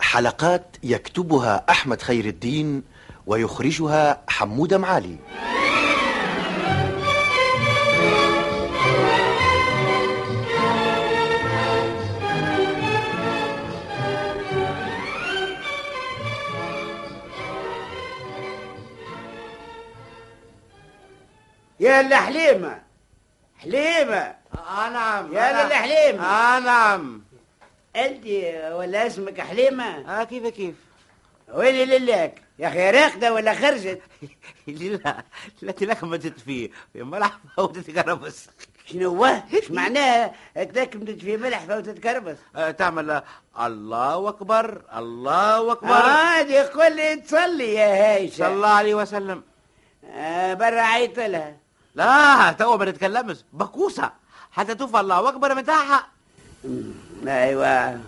حلقات يكتبها أحمد خير الدين ويخرجها حمودة معالي. يا اللي حليمة. آه نعم. يا آه لا حليمة. آه نعم. انت ولا اسمك حليمة؟ آه كيف كيف؟ وين لله يا أخي راقدة ولا خرجت؟ لا لا تلاك ما تتفي في ملح وتتكربس شنو هو؟ إيش معناها مدت في ملح فوتت كربس آه تعمل آه، الله أكبر الله أكبر. آه دي قول لي تصلي يا صلى هايشة الله عليه وسلم. آه برا عيط لها. لا تو ما نتكلمش. بكوسة. حتى توفى الله أكبر متاعها أيوه.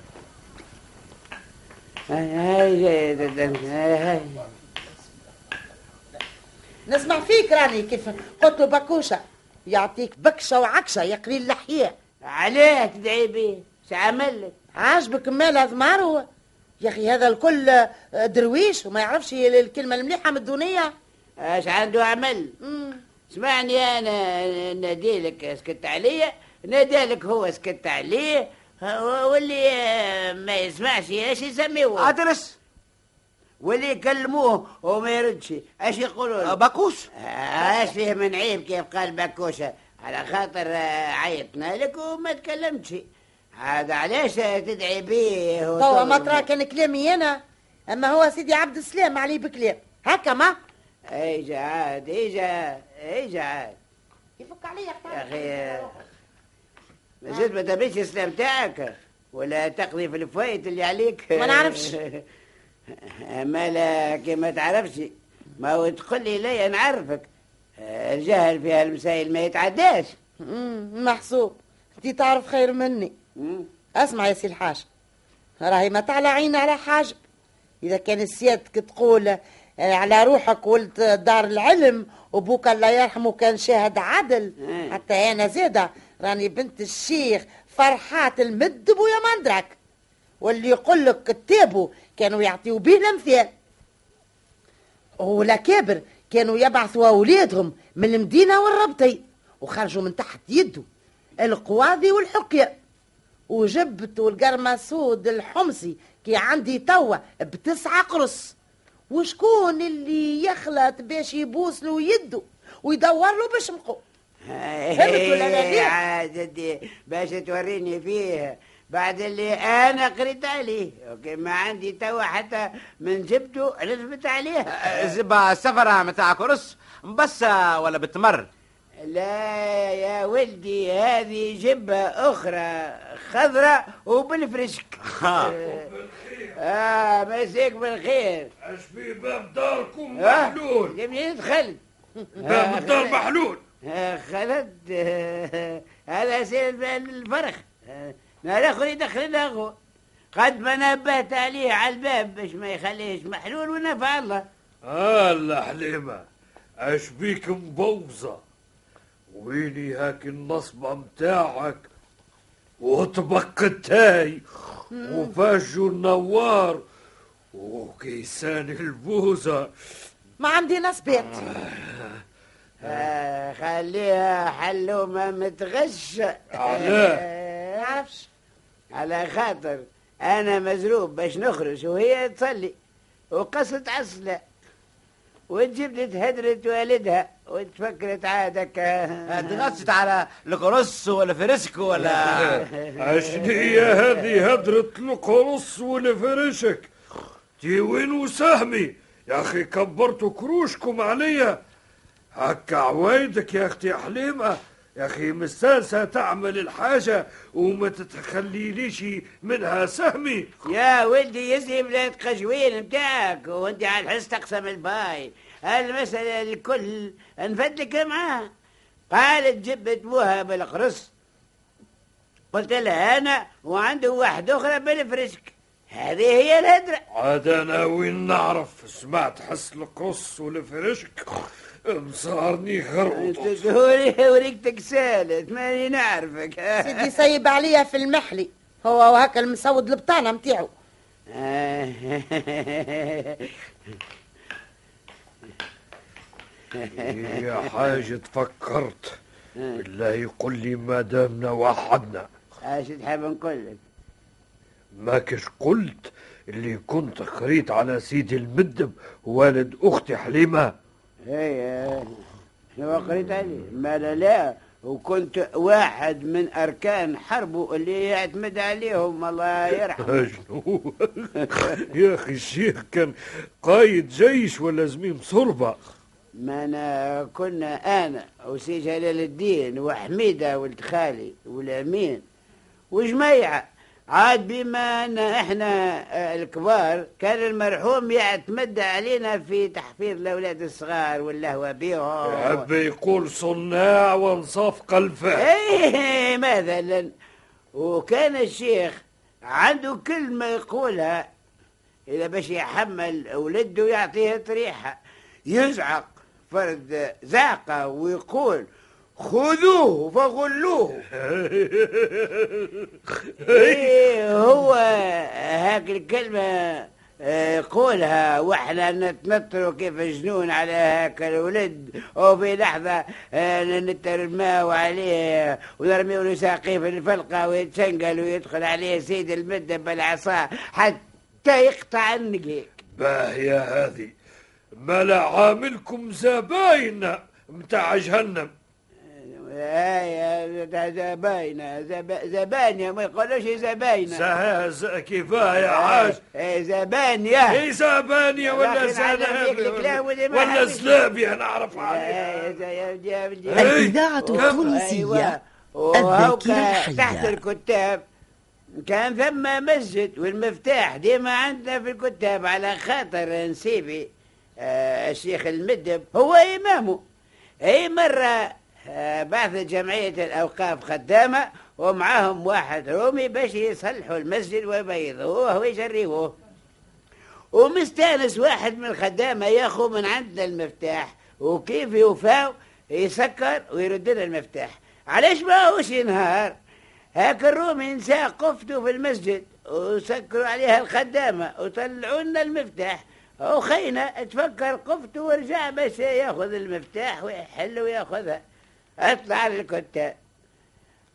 هاي هاي هاي هاي. نسمع فيك راني كيف قلت له بكوشة. يعطيك بكشة وعكشة يا قليل الأحياء عليه تدعي بيه شعمل لك عاجبك مال هذا هو؟ يا أخي هذا الكل آه، درويش وما يعرفش الكلمة المليحة من الدنيا. إيش عنده عمل؟ مم. اسمعني أنا ناديلك سكت عليا نادالك هو سكت عليه واللي آه، ما يسمعش إيش يسميوه أدرس. واللي يكلموه وما يردش. إيش يقولوا آه، له؟ بكوس آه، إيش فيه من عيب كيف قال بكوشه على خاطر عيطنا لك وما تكلمتش هذا علاش تدعي بيه توا ما؟ ترى كان كلامي أنا. أما هو سيدي عبد السلام عليه بكلام. هكا ما؟ ايجا عاد ايجا ايجا عاد يفك عليا يا أخي زيد ما تبيش السلام تاعك ولا تقضي في الفويت اللي عليك؟ ما نعرفش. ما لا كي ما تعرفش ما هو تقول لي لا نعرفك الجهل في هالمسائل ما يتعداش. محسوب. انت تعرف خير مني. اسمع يا سي الحاج. راهي ما تعلى عين على حاجة. إذا كان سيادتك تقول آه، على روحك ولد دار العلم وبوك الله يرحمه كان شاهد عدل. إيه. حتى أنا زيدة راني بنت الشيخ فرحات المدب ويا مندرك واللي يقول لك كتابه كانوا يعطيوا به الأمثال. والأكابر كانوا يبعثوا أولادهم من المدينة والربطي وخرجوا من تحت يده القواضي والحقية. وجبت القرمسود الحمصي كي عندي توا بتسعة قرص. وشكون اللي يخلط باش يبوس له يده ويدور له بشمقه فهمت ولا لا ليه؟ عاد دي باش توريني فيه. بعد اللي أنا قريت عليه. أوكي ما عندي توا حتى من جبته رزبت عليه. زبا السفرة متاع كرس مبسة ولا بتمر؟ لا يا ولدي هذه جبة أخرى خضراء وبالفرشك. آه مساك بالخير. أش في باب داركم آه، محلول؟ جبني دخلت باب الدار محلول. آه، خلت آه، هذا سير الفرخ. آه، لا الآخر يدخل هو قد ما نبهت عليه على الباب باش ما يخليهش محلول ونفع الله. هلا حليمة اش بيك مبوظة ويني هاك النصبة متاعك؟ وطبق التاي وفجو النوار. وكيسان البوزة. ما عندي نسبات آه، خليها حلومة متغشة علاه؟ آه، نعرفش على خاطر أنا مزروب باش نخرج وهي تصلي. وقصت عسلة. وتجيب لي تهدرت والدها وتفكرت عادك. تغطت على الكرس ولا فرسكو ولا اشني هي هذه هدرة القرص والفرشك تي وين وسهمي؟ يا أخي كبرتوا كروشكم عليا. هكا عوايدك يا أختي حليمة. يا أخي مستانسة تعمل الحاجة وما تتخليليش منها سهمي. يا ولدي يزي بلاد قجوين متاعك وانت على الحس تقسم الباي. المسألة الكل نفدلك معاه. قالت جبت بوها بالقرص قلت لها أنا وعنده واحدة أخرى بالفرشك. هذه هي الهدرة. عاد أنا وين نعرف؟ سمعت حس القرص والفرشك. مصارني خربط تقولي وريك تكسالت ماني نعرفك. سيدي سيب عليها في المحلي. هو وهكا المسود البطانة متاعو. يا حاجة تفكرت. بالله يقول لي ما دامنا وحدنا إيش تحب نقول لك. ما كش قلت اللي كنت قريت على سيدي المدب والد أختي حليمة. هي شنو قريت عليه ما لا لا. وكنت واحد من أركان حربه اللي يعتمد عليهم. الله يرحمه. شنو؟ يا أخي الشيخ كان قايد جيش ولا زميم صربه ما أنا كنا أنا وسي جلال الدين وحميدة ولد خالي والأمين وجميعة. عاد بما أن إحنا آه، الكبار كان المرحوم يعتمد علينا في تحفيظ الأولاد الصغار واللهوة بيهم. يحب يقول صناع وانصاف قلفة. إيه مثلا وكان الشيخ عنده كلمة يقولها. إذا باش يحمل ولده يعطيه طريحة. يزعق فرد زعقة ويقول خذوه فغلوه. إيه هو هاك الكلمة آه، يقولها وإحنا نتنطروا كيف جنون على هاك الولد. وفي لحظة آه، نترماو عليه ونرميو ساقيه في الفلقة ويتشنقل ويدخل عليه سيد المدة بالعصا حتى يقطع النقيق. باهية هذه ملا عاملكم زباين متاع جهنم. هاي زباينة زب- زبانية ما يقولوش زباينة كفاية عاش إيه، زبانية إيه زبانية ولا زلابية ولا. زلابية نعرف عليها الإذاعة التونسية الذاكرة. تحت الكتاب كان ثم مسجد والمفتاح ديما عندنا في الكتاب على خاطر نسيبي آه الشيخ المدب هو إمامه أي مرة آه بعثت جمعية الأوقاف خدامة ومعاهم واحد رومي باش يصلحوا المسجد ويبيضوه ويجريوه. ومستأنس واحد من الخدامة ياخذ من عندنا المفتاح وكيف يوفاو يسكر ويرد لنا المفتاح. علاش ما هوش ينهار؟ هاك الرومي نسى قفته في المسجد وسكروا عليها الخدامة وطلعوا لنا المفتاح. وخينا تفكر قفته ورجع باش ياخذ المفتاح ويحل وياخذها. أطلع للكتاب.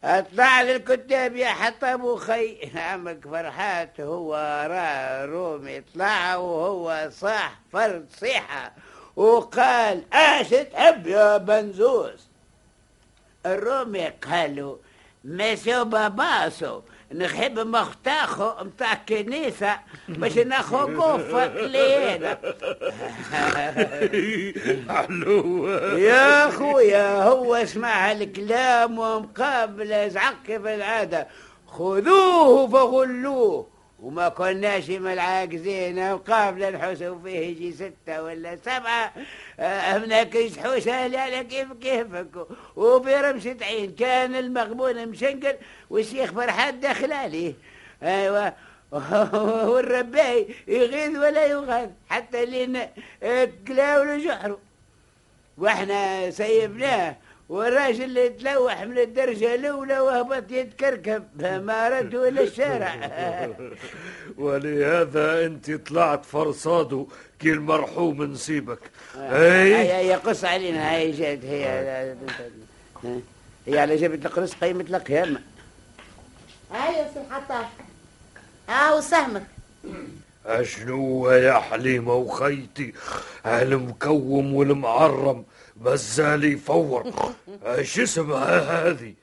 أطلع للكتاب يا حطب وخي عمك فرحات هو راه رومي طلع وهو صاح فرد صيحة. وقال اش تحب يا بنزوس. الرومي قالوا مسيو باباسو؟ نحب مختاخو متاع كنيسة باش ناخو قفة لينا يا خويا هو اسمع الكلام ومقابل زعق كيف العادة. خذوه فغلوه. وما كناش من العاجزين مقابل نحسوا فيه يجي ستة ولا سبعة آه، هناك يسحوش أهلي على كيف كيفك؟ وفي رمشة عين كان المغبون مشنقل والشيخ فرحات داخل عليه. أيوه. والرباي يغيظ ولا يغاث حتى لين كلاو جحره وإحنا سيبناه. والراجل اللي تلوح من الدرجة الأولى وهبط يتكركب. ما رد إلى الشارع. ولهذا أنت طلعت فرصادو كي المرحوم نسيبك. هي أي؟ هي قص علينا. هاي جات هي. هي على جبهة القرص قيمة القيامة هاي يا سي الحطاب هاو سهمك أشنو يا حليمة وخيتي؟ المكوم والمعرم. مازال يفور. إيش اسمها هذه؟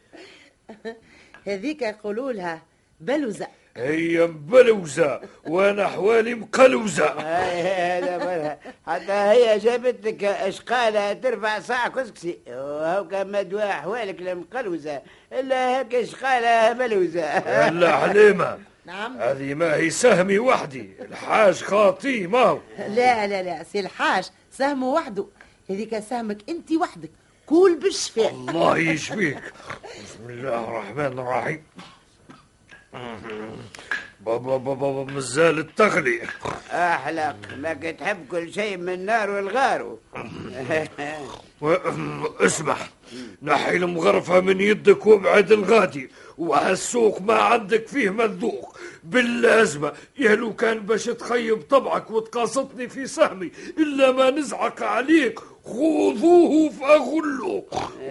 هذيك يقولوا لها بلوزة. هي مبلوزة وأنا حوالي مقلوزة هذا حتى هي جابت لك أشقالها ترفع صاع كسكسي. وهو كان مدوى احوالك المقلوزه إلا هيك أشقالها ملوزه لا حليمة. نعم. هذه ما هي سهمي وحدي. الحاج خاطي ما هو لا لا لا سي الحاج سهمه وحده. هذيك سهمك انت وحدك. كول بالشفاء. الله يشفيك. بسم الله الرحمن الرحيم. بابا بابا بابا مازال التغلي أحلق. لك تحب كل شيء من النار والغارو و- اسمح. نحي المغرفة من يدك وابعد الغادي. وهالسوق ما عندك فيه مذوق باللازمة يا لو كان باش تخيب طبعك وتقاسطني في سهمي إلا ما نزعق عليك خذوه فأغلوا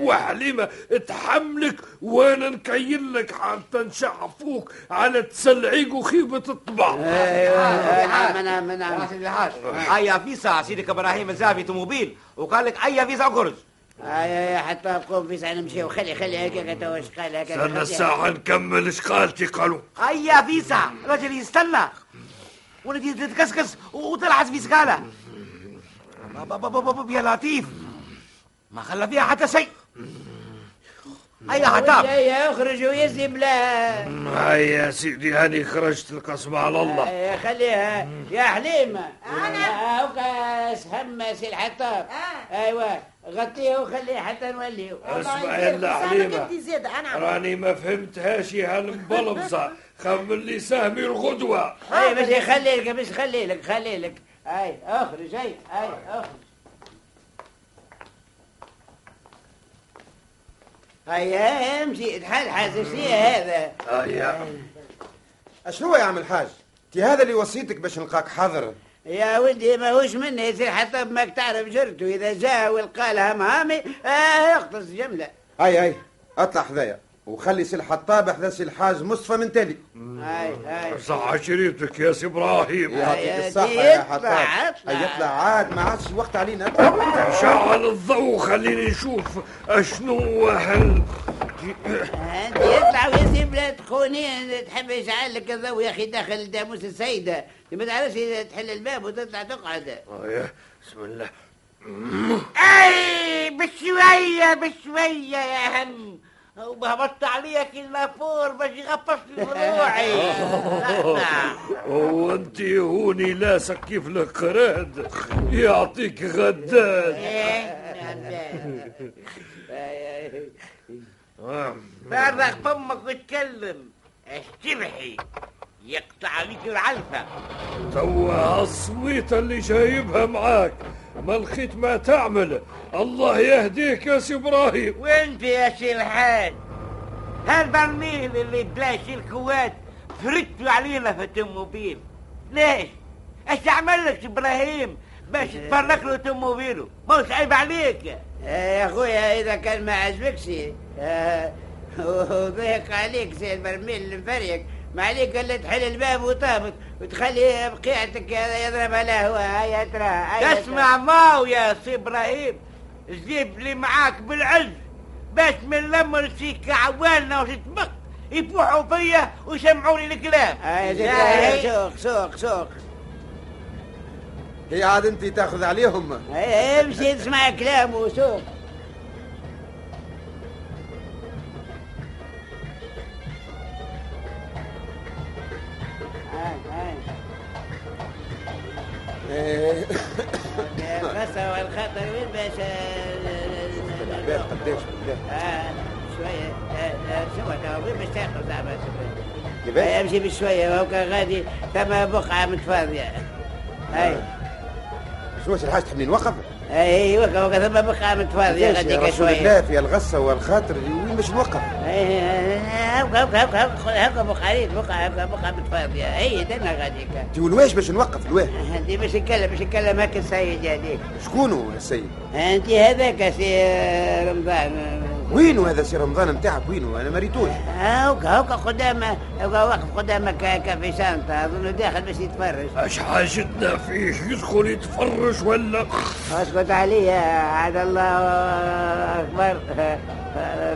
وحليمة تحملك وأنا نكيل لك حتى نشعفوك على تسلعيق وخيبة الطبع نعم نعم نعم ايا فيسا سيدك إبراهيم الزافي طوموبيل وقال لك ايا فيسا قرز هاي حتى قوم في ساعة نمشي وخلي خلي هكاك تو اشقال هكاك استنى الساعة نكمل شقالتي قالوا. ايا فيسا رجل يستنى. ولدي تتكسكس وتلعس في سكالة. يا لطيف. ما خلى فيها حتى شيء. ايا حتاب هيا اخرج ويزم لا هاي يا سيدي هاني خرجت القسم على الله. هيا خليها. يا حليمة. أنا؟ أوكاس همس الحطاب أيوة. غطيه وخليه حتى نوليه. اسمع يلا حليمة. راني ما فهمتهاش يا هالمبلبصة خمن لي سهمي الغدوة. أي بس يخلي لك بس خلي لك خلي لك. أي أخرج أي أي أخرج هيا امشي تحل حاسسية هذا؟ هيا شنو يا عم الحاج؟ تي هذا اللي وصيتك باش نلقاك حاضر. يا ولدي ماهوش مني يصير حتى ماك تعرف جرته إذا جاء ولقى لها مهامي آه يقتص جملة. هاي هاي أطلع حذايا. وخلي سي الحطاب حذا سي الحاج مصطفى من تالي. هاي هاي. صح عشريتك يا سي إبراهيم. يعطيك الصحة يا حطاب. اطلع عاد ما عادش وقت علينا. شعل الضوء خليني نشوف أشنو هال انت يطلع ويسيب لا تخوني تحب يشعل لك الضوء يا أخي داخل داموس السيدة. ما تعرفش إذا تحل الباب وتطلع تقعد. هيا بسم الله. أي بشوية بشوية يا هم وهبطت عليك النافور باش يغفص لي ضلوعي لا، هو أنت هوني لاسك كيف القراد يعطيك غداد. فرغ فمك واتكلم اشتبحي يقطع عليك العلفة. توا هالصويته اللي جايبها معاك. ما لقيت ما تعمل؟ الله يهديك يا سي إبراهيم. وانت يا سي الحاج؟ هالبرميل اللي بلاش الكوات فردتوا علينا في التوموبيل. ليش؟ إيش عمل لك إبراهيم؟ باش تفرق له توموبيله ما هوش عيب عليك. يا أخويا إذا كان ما عجبكش آه، وضيق عليك زي البرميل المفريق ما عليك إلا تحل الباب وطابط وتخلي بقيعتك هذا يضرب على هوا هيا ترى. تسمع ماو يا سي إبراهيم. جيب لي معاك بالعز. باش من لما نسيك عوالنا وتتبق. يفوحوا فيا ويسمعوا لي الكلام هيا سوق سوق سوق. هي عاد أنت تأخذ عليهم؟ هيا امشي تسمع كلامه سوق. بشوية وهو كان غادي ثم بقعة متفاضية هاي سي الحاج تحبني نوقف اي وقع وقع ثم بقعة متفاضية غاديك شوية الله في الغصة والخاطر وين باش نوقف هكا هكا هكا هكا بقعة بقعة هكا بقعة متفاضية اي دنا غاديك انت والواش باش نوقف الواه انت باش نتكلم باش نتكلم هكا السيد هذيك شكونه السيد انت هذاك سي رمضان وينو هذا سي رمضان نتاعك؟ وينو؟ أنا ما ريتوش. هاكا هاكا قدام هاكا واقف قدامك هكا في شنطة أظن داخل باش يتفرج. أش حاجتنا فيه يدخل يتفرج ولا؟ اسكت عليا عاد الله أكبر.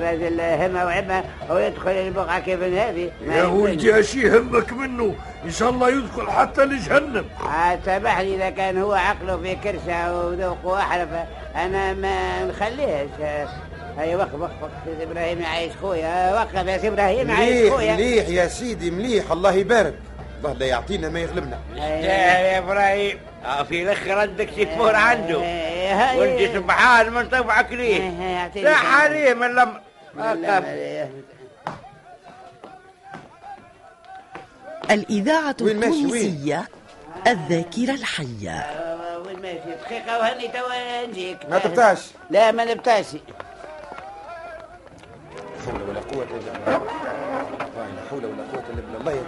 راجل همة وعمة ويدخل البقعة كيف هذه؟ يا ولدي اش يهمك منه؟ إن شاء الله يدخل حتى لجهنم. عاد سامحني إذا كان هو عقله في كرشه وذوقه أحرف أنا ما نخليهش. هيا وقف وقف وقف. يا سي إبراهيم عايش خويا. وقف يا سي إبراهيم عايش مليح خويا. مليح يا سيدي مليح. الله يبارك. الله لا يعطينا ما يغلبنا. يا إبراهيم؟ آه، في الآخر عندك سفور عنده. وانت سبحان من طبعك ليه لا حريم الا م- وقف. الإذاعة؟ التونسية الذاكرة الحية. وين ماشي؟ دقيقة وهني توا نجيك. ما تبتاش لا ما نبتاش لا حول ولا قوة إلا بالله. الله يهديك.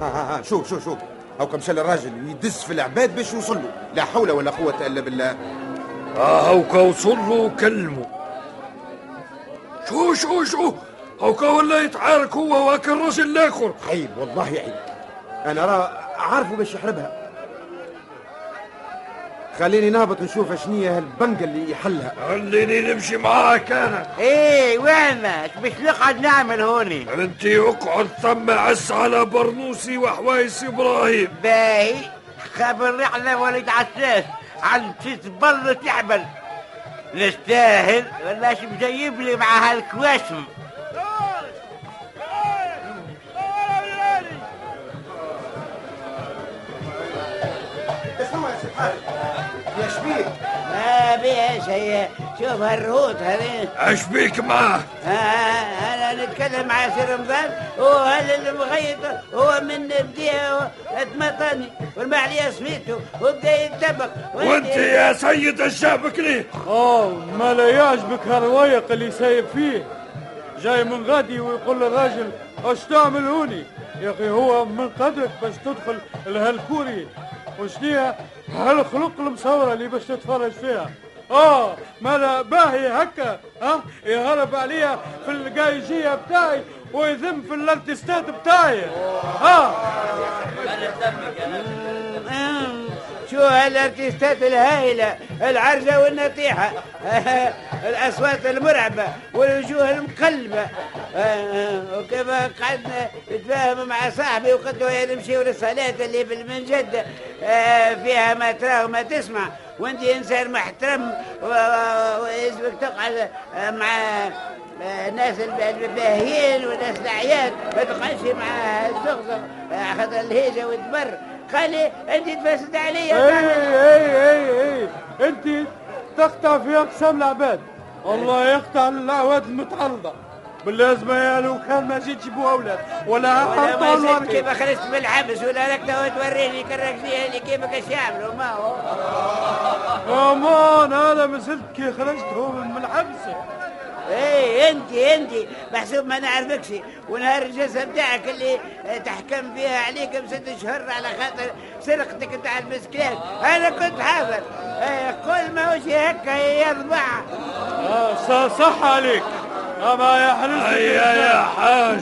ها ها ها شوف شوف شوف. هاو كم شال الراجل ويدس في العباد باش يوصل له لا حول ولا قوة إلا بالله. آه هوكا وصل له وكلمه شو شو شو؟ هوكا ولا يتعارك هو واك الراجل الآخر؟ عيب والله عيب. أنا راه عارفه باش يحربها. خليني نهبط نشوف شنية هالبنقة اللي يحلها. خليني نمشي معاك أنا. إيه وينك؟ مش نقعد نعمل هوني. أنت اقعد ثم عس على برنوسي وحوايس إبراهيم. باهي. خبر رحلة ولد عساس. عن تتبل تعبل نستاهل. ولاش مجيب لي مع هالكواشم اسمع بيها شيء. شوف هالرهوت هذه اش بيك معاه آه، أنا نتكلم مع سي رمضان هو هذا اللي مغيط. هو من بديه اتمطني والما عليا سميته وبدا يتبق وانت يا سيد الشابك ليه آه ما لا يعجبك هالويق اللي سايب فيه؟ جاي من غادي ويقول للراجل أش تعمل هوني؟ يا أخي هو من قدرك باش تدخل لهالكوري. وشنيها هالخلق المصورة اللي باش تتفرج فيها. آه ما لا باهي هكا ها؟ يهرب عليا في القايجية بتاعي ويذم في الارتستات بتاعي. ها مم، شو هالارتيستات الهائلة العرجة والنطيحة. الأصوات المرعبة والوجوه المقلبة. وكيف قعدنا نتفاهم مع صاحبي وقلت له نمشيو للصلاة اللي في المنجد آه، فيها ما تراه وما تسمع. وانت إنسان محترم و- و- ويلزمك تقعد آه، مع آه، الناس الب- الباهيين والناس الأعياد. ما تقعدش مع الزغزغ خاطر الهيجة والتبر قال لي انت تفسد عليا. اي اي اي اي انت تقطع في اقسام العباد. الله يقطع الاعواد المتعرضة. باللازمه يا لو كان ما جيتش بو أولاد. ولا ولا ما كيف خرجت من الحبس ولا لك تو توريني كالرجليه اللي كيفك اش يعملوا ما هو. أمان أنا ما زلت كي خرجت هو من الحبس. إيه انت انت محسوب ما نعرفكش. ونهار الجلسة بتاعك اللي تحكم فيها عليك بست شهور على خاطر سرقتك بتاع البسكلات أنا كنت حاضر إيه قول ما وش هكا يضبع آه ص- صح عليك. أما يا هيا يا حاج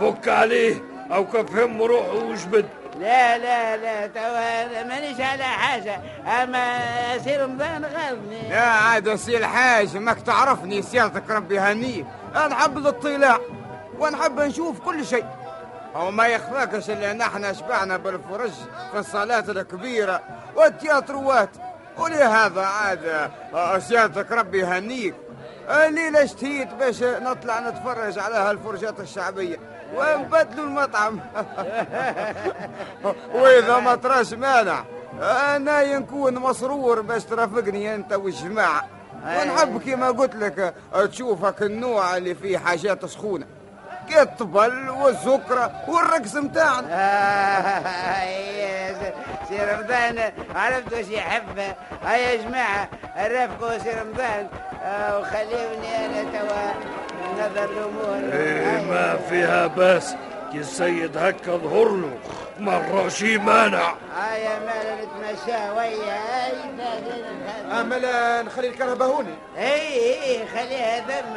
فك عليه أو كفهم روحه وجبد. لا لا لا توا أنا مانيش على حاجة. أما سي رمضان غاضني. يا عاد سي الحاج ماك تعرفني سيادتك ربي هنيك أنا نحب الاطلاع ونحب نشوف كل شيء. هو ما يخفاكش اللي نحن شبعنا بالفرج في الصلاة الكبيرة والتياتروات. ولهذا عاد آه، سيادتك ربي يهنيك الليلة اشتهيت باش نطلع نتفرج على هالفرجات الشعبية. ونبدلوا المطعم؟ وإذا ما تراش مانع. أنا نكون مسرور باش ترافقني أنت والجماعة. ونحب كما قلت لك تشوفك النوع اللي فيه حاجات سخونة. كالطبل والسكرة والرقص متاعنا. سي رمضان عرفت وش يحب. هيا يا جماعة رافقوا سي رمضان. وخليوني أنا توا نظر الأمور. إيه ما فيها بس كي السيد هكا ظهر له. مرة شي مانع. هيا ما نتمشى ويا. هاي امل نخلي الكهرباء هوني. اي اي خليها ثم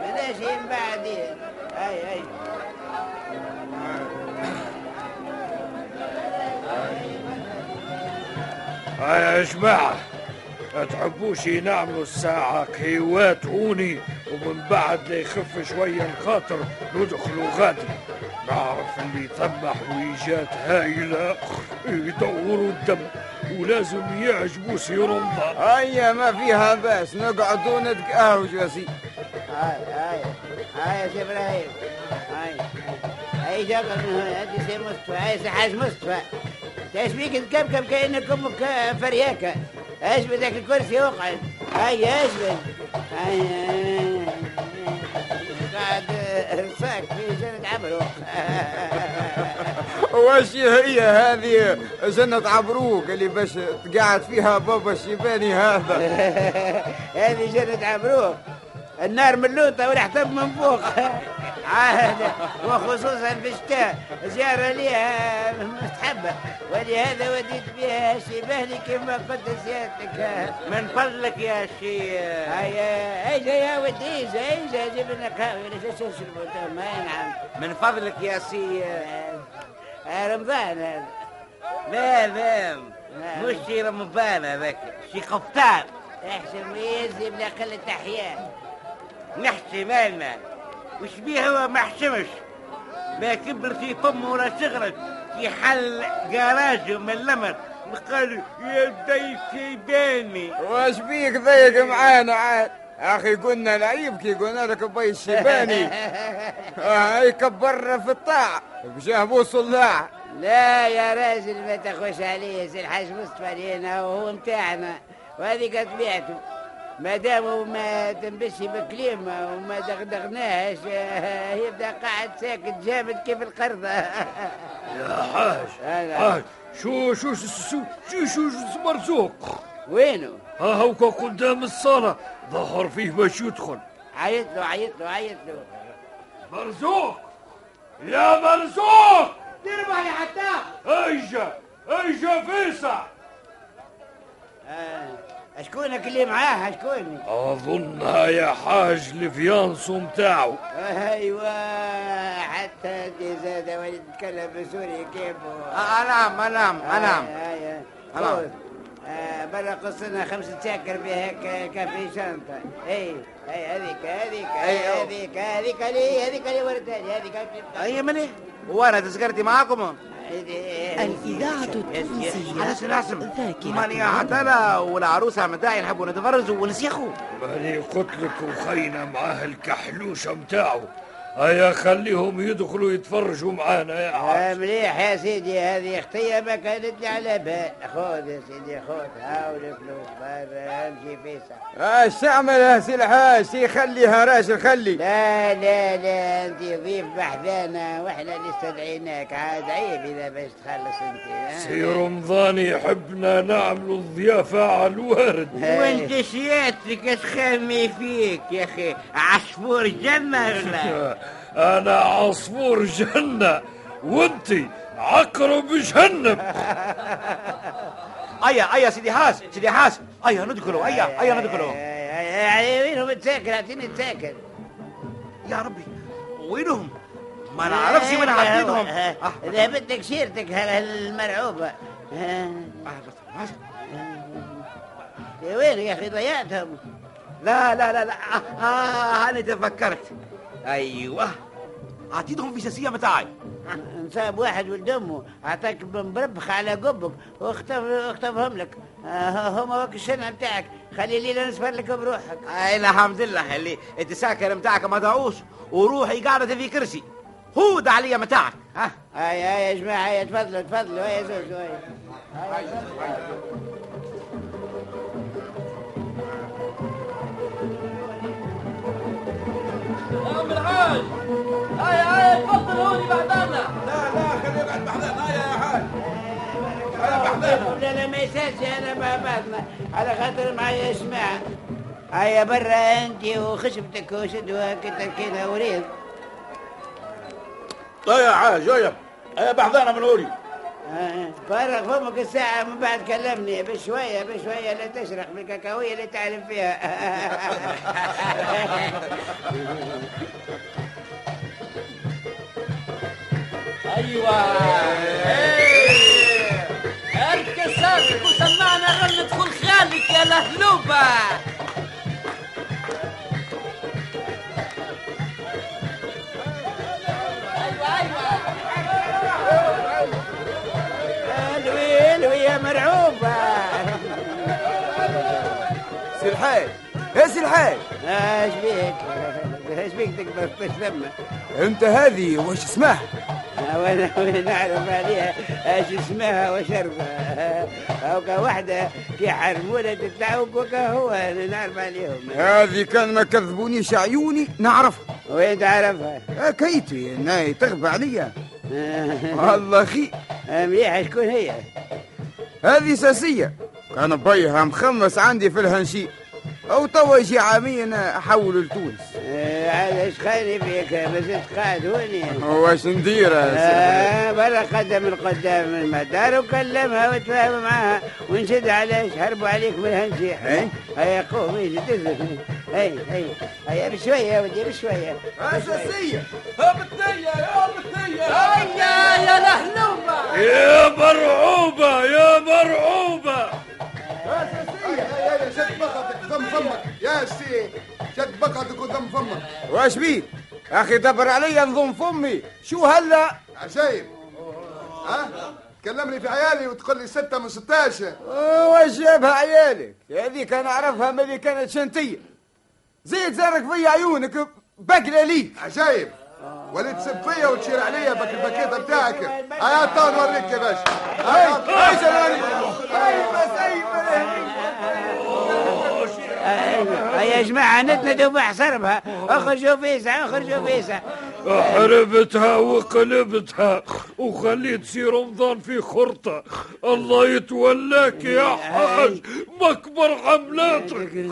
بلاش من بعدين هاي هاي هيا يا جماعة. تحبوش نعملوا الساعة كيوات هوني ومن بعد يخف شوية الخاطر ندخلوا غادي نعرف اللي ثم حويجات هايلة يدوروا الدم ولازم يعجبوا سي رمضان هيا ما فيها بأس نقعدوا نتقهوج يا هاي هاي هاي يا سي إبراهيم. هاي هاي جاك هنا هادي سي مصطفى هاي سي حاج مصطفى. إيش بيك تكبكب كانك أمك فرياكة؟ إيش بدك الكرسي؟ اقعد هاي إيش بك هاي هاي- قاعد صاك في جنة عمرو وش هي هذه جنة عبروك اللي باش تقعد فيها بابا الشيباني هذا. هذه جنة عبروك. النار ملوطة وريحتها من فوق. عاد وخصوصا في الشتاء. زيارة ليها مستحبة. ولهذا وديت بها شبهني كما قلت سيادتك من فضلك يا شي هيا اجا يا ودي اجا اجا جيب لنا قهوة ولا شو تشربوا ما نعم من فضلك يا سي آه، رمضان. هذا لا لا. مش شي رمضان هذاك شي قفطان احسن ميز بلا قلة أحياء. نحشي مالنا. وش بيه هو ما حشمش ما كبر في فمه ولا شغلت في حل جراجه من لمر. وقال يا ضيف يباني وش بيك ضيق معانا عاد؟ أخي قلنا لعيب كي قلنا لك بي الشيباني هاي كبرنا في الطاعة بجاه بو صلاح. لا يا راجل ما تخش عليه سي الحاج مصطفى هنا وهو متاعنا وهذه قد طبيعته. ما دام ما تنبشي بكلمة وما دغدغناهش آه، يبدا قاعد ساكت جامد كيف القرضة يا حاج. حاج شو شو شو شو شو مرزوق؟ وينه؟ ها هوكا قدام الصالة ظهر فيه باش يدخل. عيط له عيط له عيط له. مرزوق! يا مرزوق! دير بالي حتى. ايجا ايجا فيسع آه. اشكونك اللي معاه اشكوني اظنها يا حاج ال fiancée متاعو. أيوه حتى انت زاد ولد تتكلم بسوري كيف؟ انام انام انام أنام. خذ. آه، برا قصنا خمسة ساكر بها كافي شنطة. اي اي هذيك هذيك أيوه. هذيك هذيك لي هذيك لي ورتاني هذيك اي مني وأنا تذكرتي معاكم؟ الإذاعة التونسية حسن حسن ذاكرة ماني أنا والعروسة متاعي نحبوا نتفرجوا ونسيخوا ماني قلت لك وخينا معاه الكحلوشة متاعو هيا خليهم يدخلوا يتفرجوا معانا يا آه، حاج مليح يا سيدي هذه اختية ما كانت لي على بال. خذ يا سيدي خذ. هاو الفلوس برا امشي فيسع إيش تعمل يا سي الحاج سي خليها راجل خلي. لا لا لا أنت ضيف بحذانا وإحنا اللي استدعيناك عاد عيب إذا باش تخلص أنت ها؟ سي رمضان يحبنا نعملوا الضيافة على الوارد وأنت سيادتك اش خامي فيك يا أخي. عصفور ولا أنا عصفور جنة وانتي عقرب جهنم أيا أيا سيدي حاس سيدي حاس أيا ندخلوا أيا أيا ندخلوا. يعني وينهم تساكر اعطيني تساكر يا ربي وينهم؟ ما نعرفش وين عديتهم آه، إذا بدك شيرتك هال- المرعوبة آه، يا وين يا أخي ضيعتهم؟ لا لا لا لا. آه, آه أنا تفكرت. أيوه. عطيتهم في ساسية متاعي نصاب واحد ولد أمه. أعطاك مربخ على قبك واختف اختفهم لك. آه، هما وك الشنع بتاعك. خلي ليلة نسفر لك بروحك. أي الحمد لله اللي التساكر متاعك ما دعوش وروحي قاعدة في كرسي. هو ده عليا متاعك ها؟ هاي هاي يا جماعة هاي تفضلوا تفضلوا يا زوج عم الحاج تفضل هوني بعدنا لا لا خليه يقعد بحذانا يا حاج لا لا ما يسالش أنا على خاطر معايا اسمع هيا برا أنت وخشبتك وشدوا كتركينا وريض طيب يا حاج يا يا بحذانا من هوري آه، فرغ فمك الساعة من بعد كلمني بشوية بشوية لا تشرق بالكاكاوية اللي تعرف فيها أيوه اركز ساكت وسمعنا غنة خل خالك يا يا لهلوبة مرعوبة. سي الحاج يا سي الحاج إيش بيك؟ إيش بيك تكبر في ثمة انت هذه واش اسمها؟ وأنا وأنا نعرف عليها إيش اسمها وشربها أو واحدة في حرمولة تتعوق وكا هو أنا نعرف عليهم هذه كان ما كذبونيش عيوني نعرفها. وين تعرفها؟ كيتي ناي تغبى عليا. والله خي مليحة شكون هي؟ هذه ساسية. كان بيها مخمس عندي في الهنشي. أو توا يجي عامين أحول لتونس. عاد إيش خالي فيك؟ ما زلت قاعد هوني. واش ندير؟ آه برا قدم القدام المدار وكلمها وتفاهم معاها ونشد عليش هربوا عليك من الهنشيح هيا قوم يجي هي هي هيا بشوية ودي بشوية. اساسية هبطية يا هبطية هيا يا لهلوبة يا مرعوبة يا مرعوبة. شد بقعتك قدام فمك يا سي شد بقعتك قدام فمك واش بيك أخي دبر عليا نظم فمي. شو هلا؟ عجايب ها؟ تكلمني في عيالي وتقول لي ستة من 16 واش جابها عيالك؟ هذيك أنا أعرفها ملي كانت شنتية زيد زارك في عيونك بقلة ليك. عجايب وليت تسب فيا وتشير عليا بك الباكيته بتاعك. هيا تو نوريك يا باشا. هيا إيش اي بس اي يا جماعة نتندوا بحسربها اخرجوا فيسع اخرجوا فيسع حربتها وقلبتها وخليت سي رمضان في خرطة. الله يتولاك يا حاج. مكبر حملاتك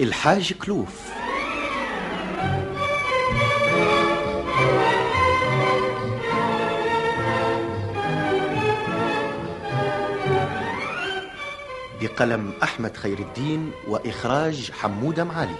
الحاج كلوف. بقلم أحمد خير الدين وإخراج حمودة معالي.